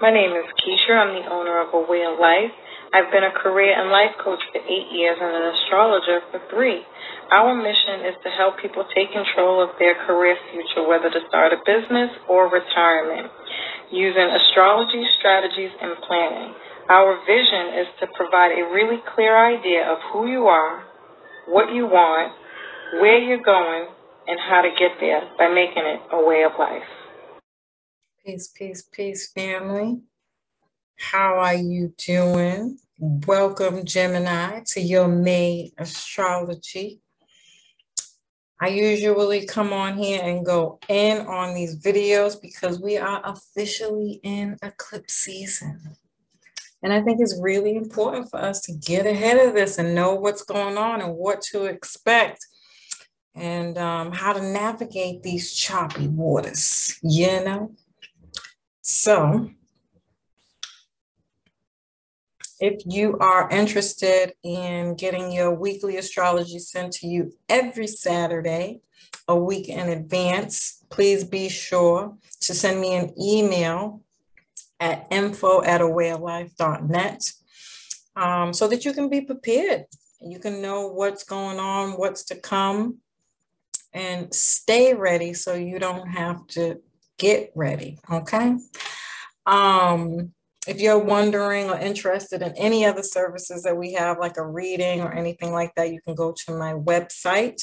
My name is Kheisha. I'm the owner of A Way of Life. I've been a career and life coach for eight years and an astrologer for three. Our mission is to help people take control of their career future, whether to start a business or retirement, using astrology, strategies, and planning. Our vision is to provide a really clear idea of who you are, what you want, where you're going, and how to get there by making it a way of life. Peace, peace, peace, family. How are you doing? Welcome, Gemini, to your May astrology. I usually come on here and go in on these videos because we are officially in eclipse season. And I think it's really important for us to get ahead of this and know what's going on and what to expect and um, how to navigate these choppy waters, you know? So, if you are interested in getting your weekly astrology sent to you every Saturday, a week in advance, please be sure to send me an email at info at awayoflife.net um, so that you can be prepared. You can know what's going on, what's to come, and stay ready so you don't have to get ready. Okay. Um, if you're wondering or interested in any other services that we have, like a reading or anything like that, you can go to my website.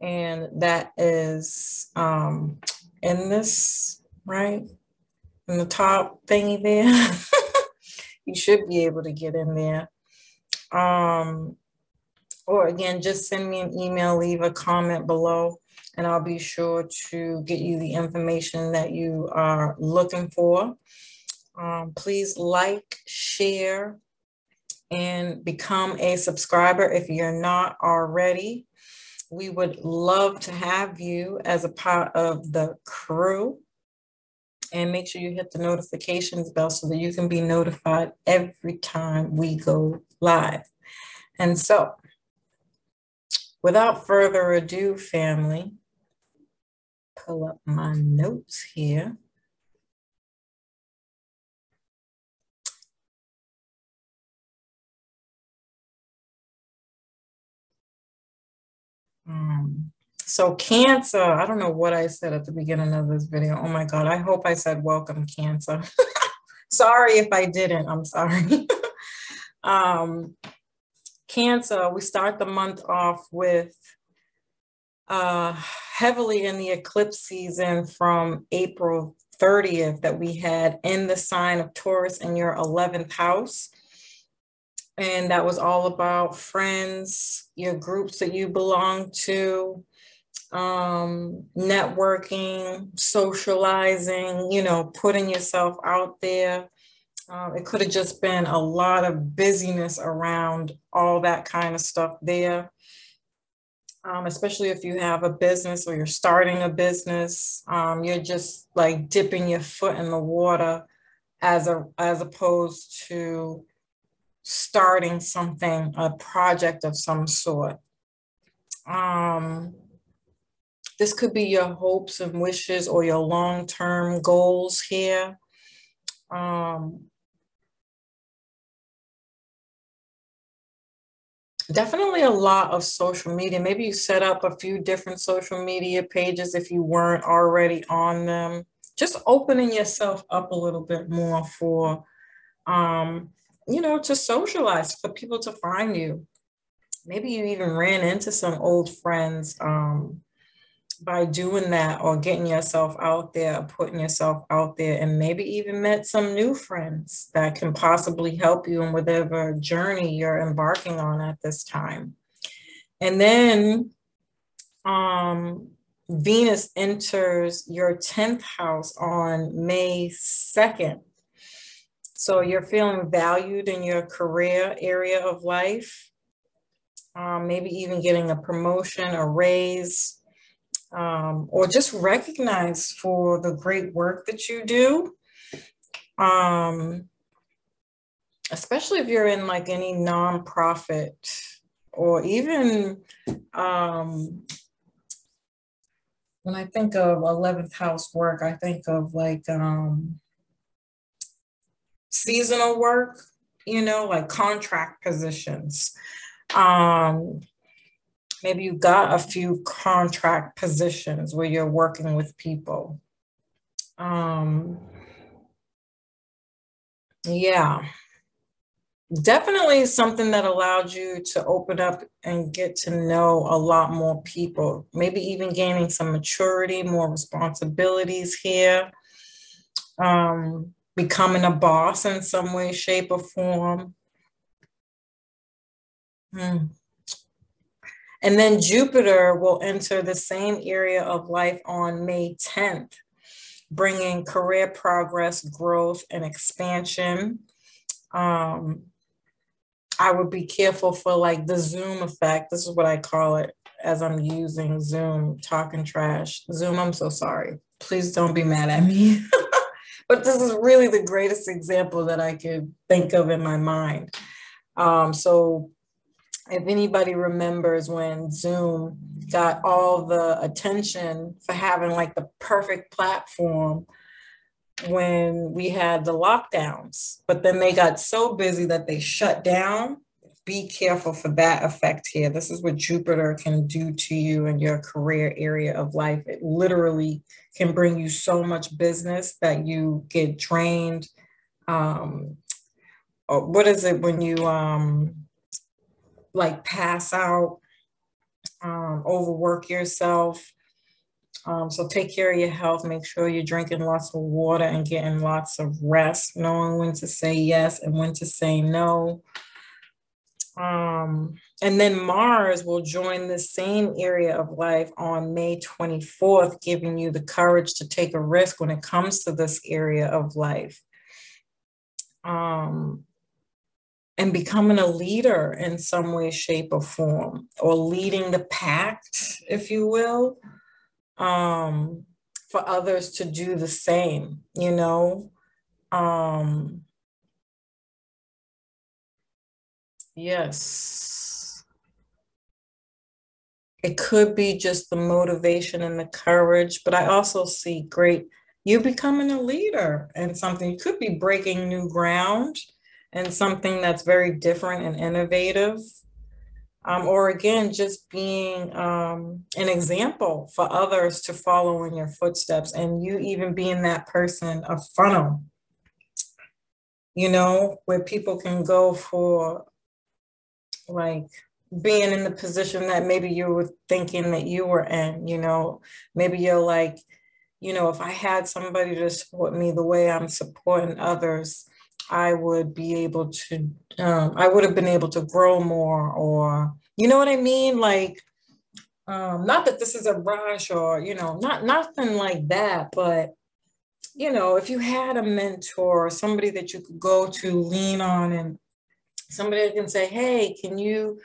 And that is um, in this, right? In the top thingy there. you should be able to get in there. Um, or again, just send me an email, leave a comment below and I'll be sure to get you the information that you are looking for. Um, please like, share, and become a subscriber if you're not already. We would love to have you as a part of the crew. And make sure you hit the notifications bell so that you can be notified every time we go live. And so, without further ado, family, pull up my notes here. Um, so Cancer, I don't know what I said at the beginning of this video. Oh my God, I hope I said welcome Cancer. sorry if I didn't, I'm sorry. um, cancer, we start the month off with uh, heavily in the eclipse season from April 30th that we had in the sign of Taurus in your 11th house. And that was all about friends, your groups that you belong to, um, networking, socializing, you know, putting yourself out there. Um, it could have just been a lot of busyness around all that kind of stuff there um, especially if you have a business or you're starting a business, um, you're just like dipping your foot in the water as a as opposed to starting something, a project of some sort. Um, this could be your hopes and wishes or your long-term goals here. Um, Definitely a lot of social media. Maybe you set up a few different social media pages if you weren't already on them. Just opening yourself up a little bit more for, um, you know, to socialize, for people to find you. Maybe you even ran into some old friends um, by doing that or getting yourself out there, putting yourself out there, and maybe even met some new friends that can possibly help you in whatever journey you're embarking on at this time. And then um, Venus enters your 10th house on May 2nd. So you're feeling valued in your career area of life, um, maybe even getting a promotion, a raise, um, or just recognized for the great work that you do. Um, especially if you're in like any nonprofit or even um, when I think of 11th house work, I think of like um, seasonal work, you know, like contract positions. Um, maybe you got a few contract positions where you're working with people. Um, yeah definitely something that allowed you to open up and get to know a lot more people, maybe even gaining some maturity, more responsibilities here, um, becoming a boss in some way, shape, or form. Hmm. And then Jupiter will enter the same area of life on May 10th, bringing career progress, growth, and expansion. Um, I would be careful for like the Zoom effect. This is what I call it as I'm using Zoom, talking trash. Zoom, I'm so sorry. Please don't be mad at me. but this is really the greatest example that I could think of in my mind. Um, so if anybody remembers when Zoom got all the attention for having like the perfect platform when we had the lockdowns, but then they got so busy that they shut down. Be careful for that effect here. This is what Jupiter can do to you in your career area of life. It literally can bring you so much business that you get drained. Um, what is it when you um, like pass out, um, overwork yourself? Um, so take care of your health. Make sure you're drinking lots of water and getting lots of rest, knowing when to say yes and when to say no. Um, and then Mars will join the same area of life on May 24th, giving you the courage to take a risk when it comes to this area of life. Um, and becoming a leader in some way, shape, or form, or leading the pact, if you will um, for others to do the same, you know. Um, yes. It could be just the motivation and the courage, but I also see great, you becoming a leader and something. You could be breaking new ground and something that's very different and innovative. Um, or again, just being um, an example for others to follow in your footsteps, and you even being that person, a funnel, you know, where people can go for like being in the position that maybe you were thinking that you were in, you know, maybe you're like, you know, if I had somebody to support me the way I'm supporting others, I would be able to, um, I would have been able to grow more or, you know what I mean? Like, um, not that this is a rush or, you know, not nothing like that, but you know, if you had a mentor or somebody that you could go to lean on and somebody that can say, hey, can you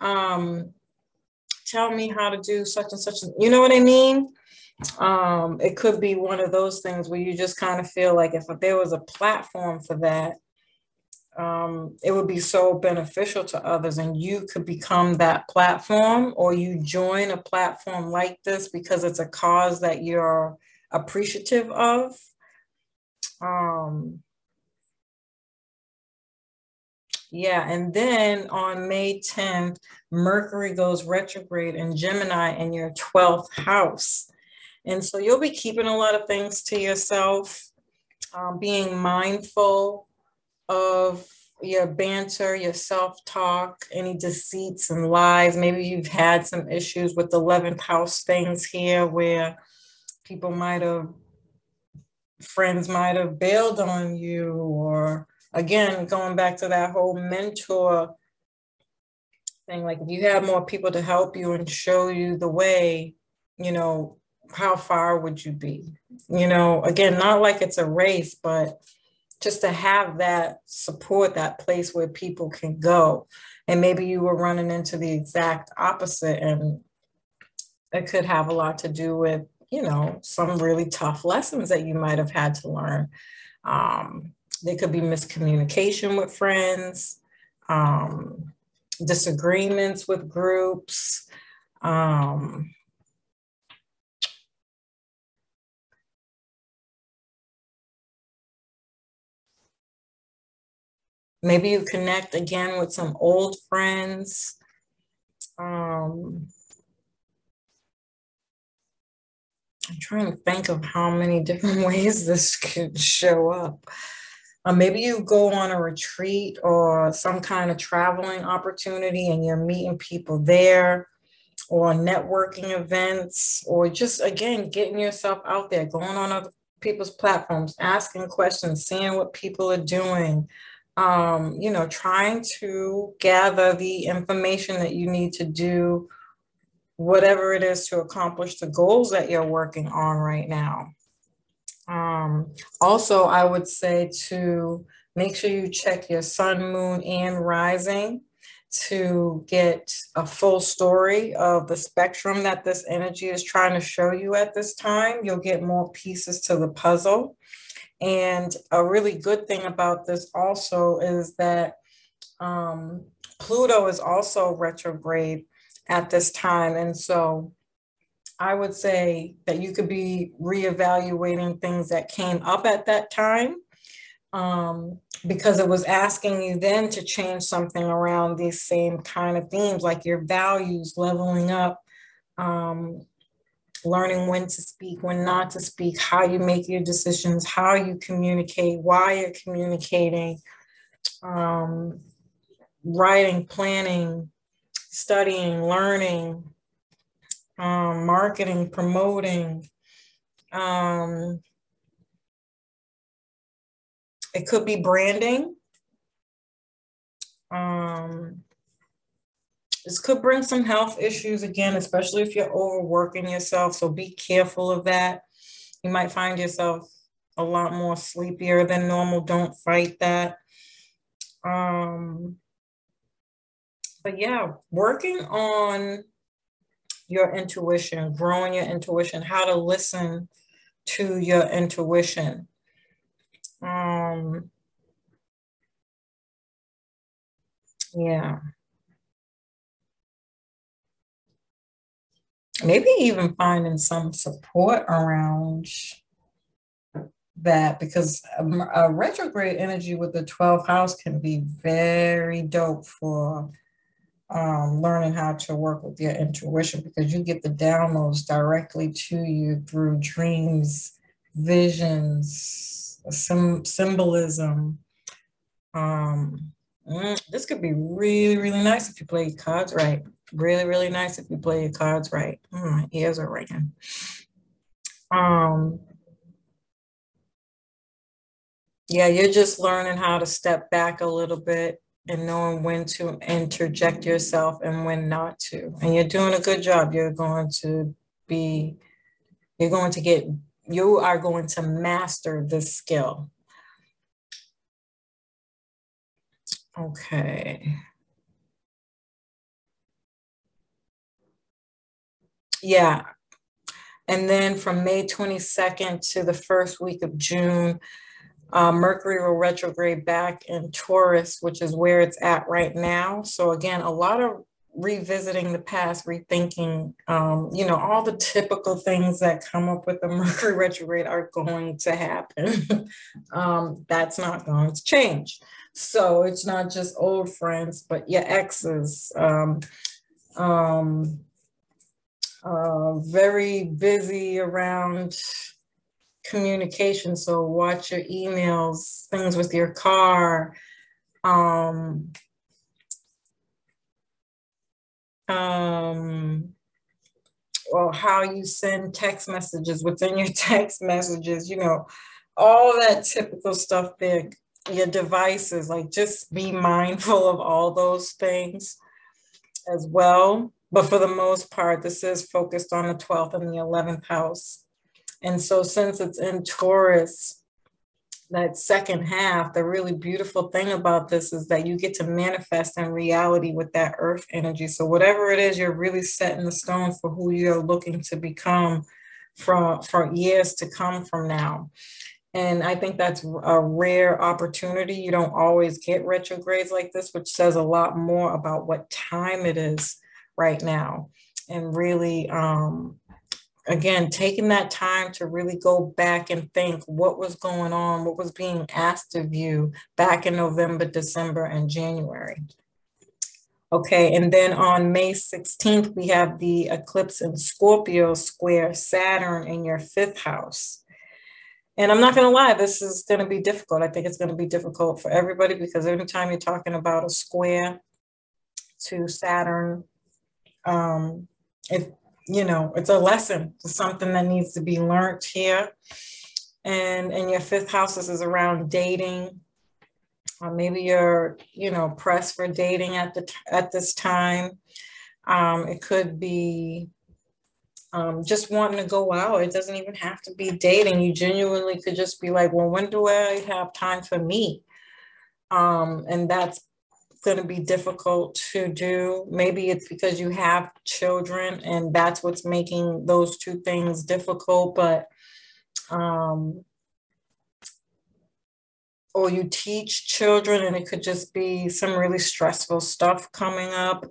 um, tell me how to do such and such, you know what I mean? Um, it could be one of those things where you just kind of feel like if there was a platform for that, um, it would be so beneficial to others and you could become that platform or you join a platform like this because it's a cause that you're appreciative of. Um, yeah, and then on May 10th, Mercury goes retrograde in Gemini in your 12th house. And so you'll be keeping a lot of things to yourself, um, being mindful of your banter, your self talk, any deceits and lies. Maybe you've had some issues with the 11th house things here where people might have, friends might have bailed on you, or again, going back to that whole mentor thing. Like if you have more people to help you and show you the way, you know, how far would you be? You know, again, not like it's a race, but just to have that support, that place where people can go. And maybe you were running into the exact opposite, and it could have a lot to do with, you know, some really tough lessons that you might have had to learn. Um, there could be miscommunication with friends, um, disagreements with groups. Um, maybe you connect again with some old friends. Um, I'm trying to think of how many different ways this could show up. Uh, maybe you go on a retreat or some kind of traveling opportunity and you're meeting people there or networking events or just again getting yourself out there going on other people's platforms asking questions seeing what people are doing um, you know trying to gather the information that you need to do whatever it is to accomplish the goals that you're working on right now. Um, also, I would say to make sure you check your sun, moon, and rising to get a full story of the spectrum that this energy is trying to show you at this time. You'll get more pieces to the puzzle. And a really good thing about this also is that um, Pluto is also retrograde at this time. And so I would say that you could be reevaluating things that came up at that time um, because it was asking you then to change something around these same kind of themes, like your values, leveling up, um, learning when to speak, when not to speak, how you make your decisions, how you communicate, why you're communicating, um, writing, planning, studying, learning, um, marketing, promoting. Um, it could be branding. Um, this could bring some health issues again, especially if you're overworking yourself. So be careful of that. You might find yourself a lot more sleepier than normal. Don't fight that. Um, but yeah, working on your intuition, growing your intuition, how to listen to your intuition. Um, yeah. Maybe even finding some support around that because a retrograde energy with the 12th house can be very dope for um, learning how to work with your intuition because you get the downloads directly to you through dreams, visions, some symbolism. Um, mm, this could be really, really nice if you play cards right. Really, really nice if you play your cards right. Mm, my ears are ringing. Um, yeah, you're just learning how to step back a little bit and knowing when to interject yourself and when not to. And you're doing a good job. You're going to be, you're going to get, you are going to master this skill. Okay. Yeah. And then from May 22nd to the first week of June, uh, Mercury will retrograde back in Taurus, which is where it's at right now. So again, a lot of revisiting the past, rethinking, um, you know, all the typical things that come up with the Mercury retrograde are going to happen. um, that's not going to change. So it's not just old friends, but your exes. Um, um, uh, very busy around communication. So watch your emails, things with your car, um, um, or how you send text messages, within your text messages, you know, all that typical stuff there, your devices, like just be mindful of all those things as well. But for the most part, this is focused on the 12th and the 11th house. And so since it's in Taurus, that second half, the really beautiful thing about this is that you get to manifest in reality with that earth energy. So whatever it is, you're really setting the stone for who you're looking to become from for years to come from now. And I think that's a rare opportunity. You don't always get retrogrades like this, which says a lot more about what time it is right now. And really um, again, taking that time to really go back and think what was going on, what was being asked of you back in November, December, and January. Okay, and then on May 16th, we have the eclipse in Scorpio square Saturn in your fifth house. And I'm not going to lie, this is going to be difficult. I think it's going to be difficult for everybody because anytime you're talking about a square to Saturn, um, it you know, it's a lesson, it's something that needs to be learned here. And and your fifth house this is around dating. Or maybe you're, you know, pressed for dating at the at this time. Um, it could be um, just wanting to go out. It doesn't even have to be dating. You genuinely could just be like, well, when do I have time for me? Um, and that's going to be difficult to do. Maybe it's because you have children and that's what's making those two things difficult, but um, or you teach children and it could just be some really stressful stuff coming up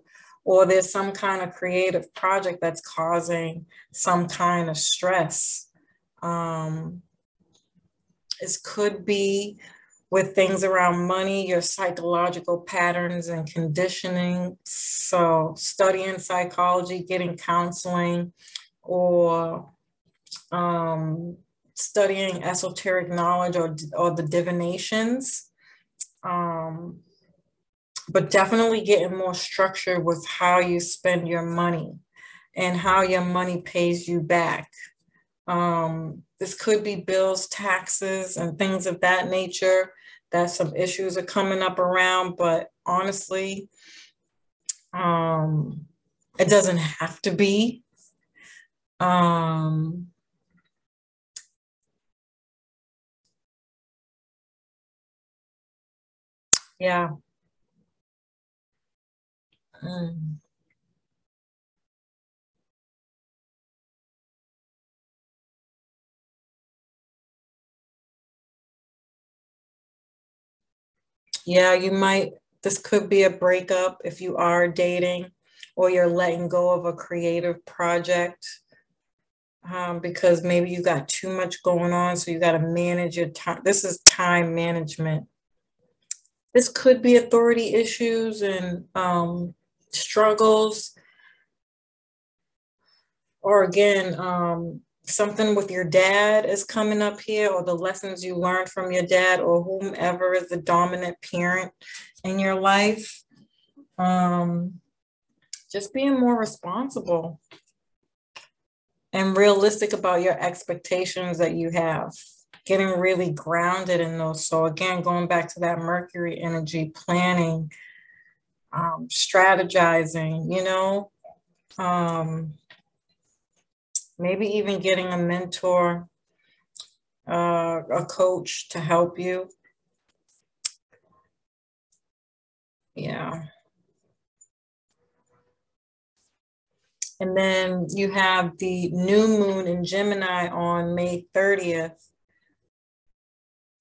or there's some kind of creative project that's causing some kind of stress. Um, this could be with things around money, your psychological patterns and conditioning. So, studying psychology, getting counseling, or um, studying esoteric knowledge or, or the divinations. Um, but definitely getting more structure with how you spend your money and how your money pays you back. Um, this could be bills, taxes, and things of that nature that some issues are coming up around, but honestly, um, it doesn't have to be. Um, yeah. Mm. Yeah, you might, this could be a breakup if you are dating or you're letting go of a creative project um, because maybe you got too much going on. So you got to manage your time. This is time management. This could be authority issues and um, struggles. Or again, um, something with your dad is coming up here or the lessons you learned from your dad or whomever is the dominant parent in your life um, just being more responsible and realistic about your expectations that you have getting really grounded in those. So again going back to that mercury energy planning um, strategizing you know um, maybe even getting a mentor, uh, a coach to help you. Yeah. And then you have the new moon in Gemini on May 30th,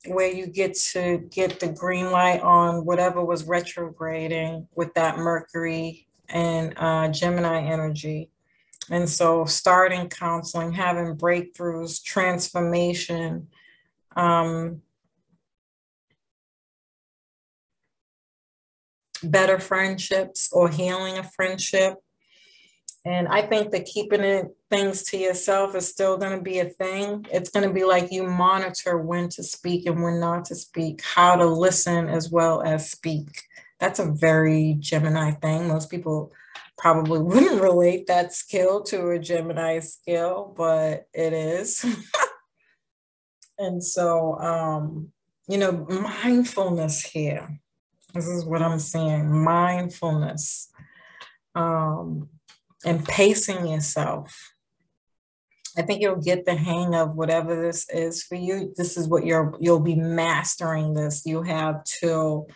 where you get to get the green light on whatever was retrograding with that Mercury and uh, Gemini energy. And so, starting counseling, having breakthroughs, transformation, um, better friendships or healing a friendship. And I think that keeping it things to yourself is still going to be a thing. It's going to be like you monitor when to speak and when not to speak, how to listen as well as speak. That's a very Gemini thing. Most people probably wouldn't relate that skill to a Gemini skill, but it is. and so, um, you know, mindfulness here. This is what I'm saying mindfulness um, and pacing yourself. I think you'll get the hang of whatever this is for you. This is what you're, you'll be mastering this. You have till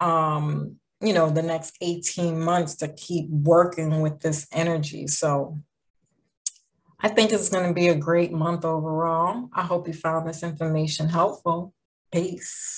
um, you know, the next 18 months to keep working with this energy. So I think it's going to be a great month overall. I hope you found this information helpful. Peace.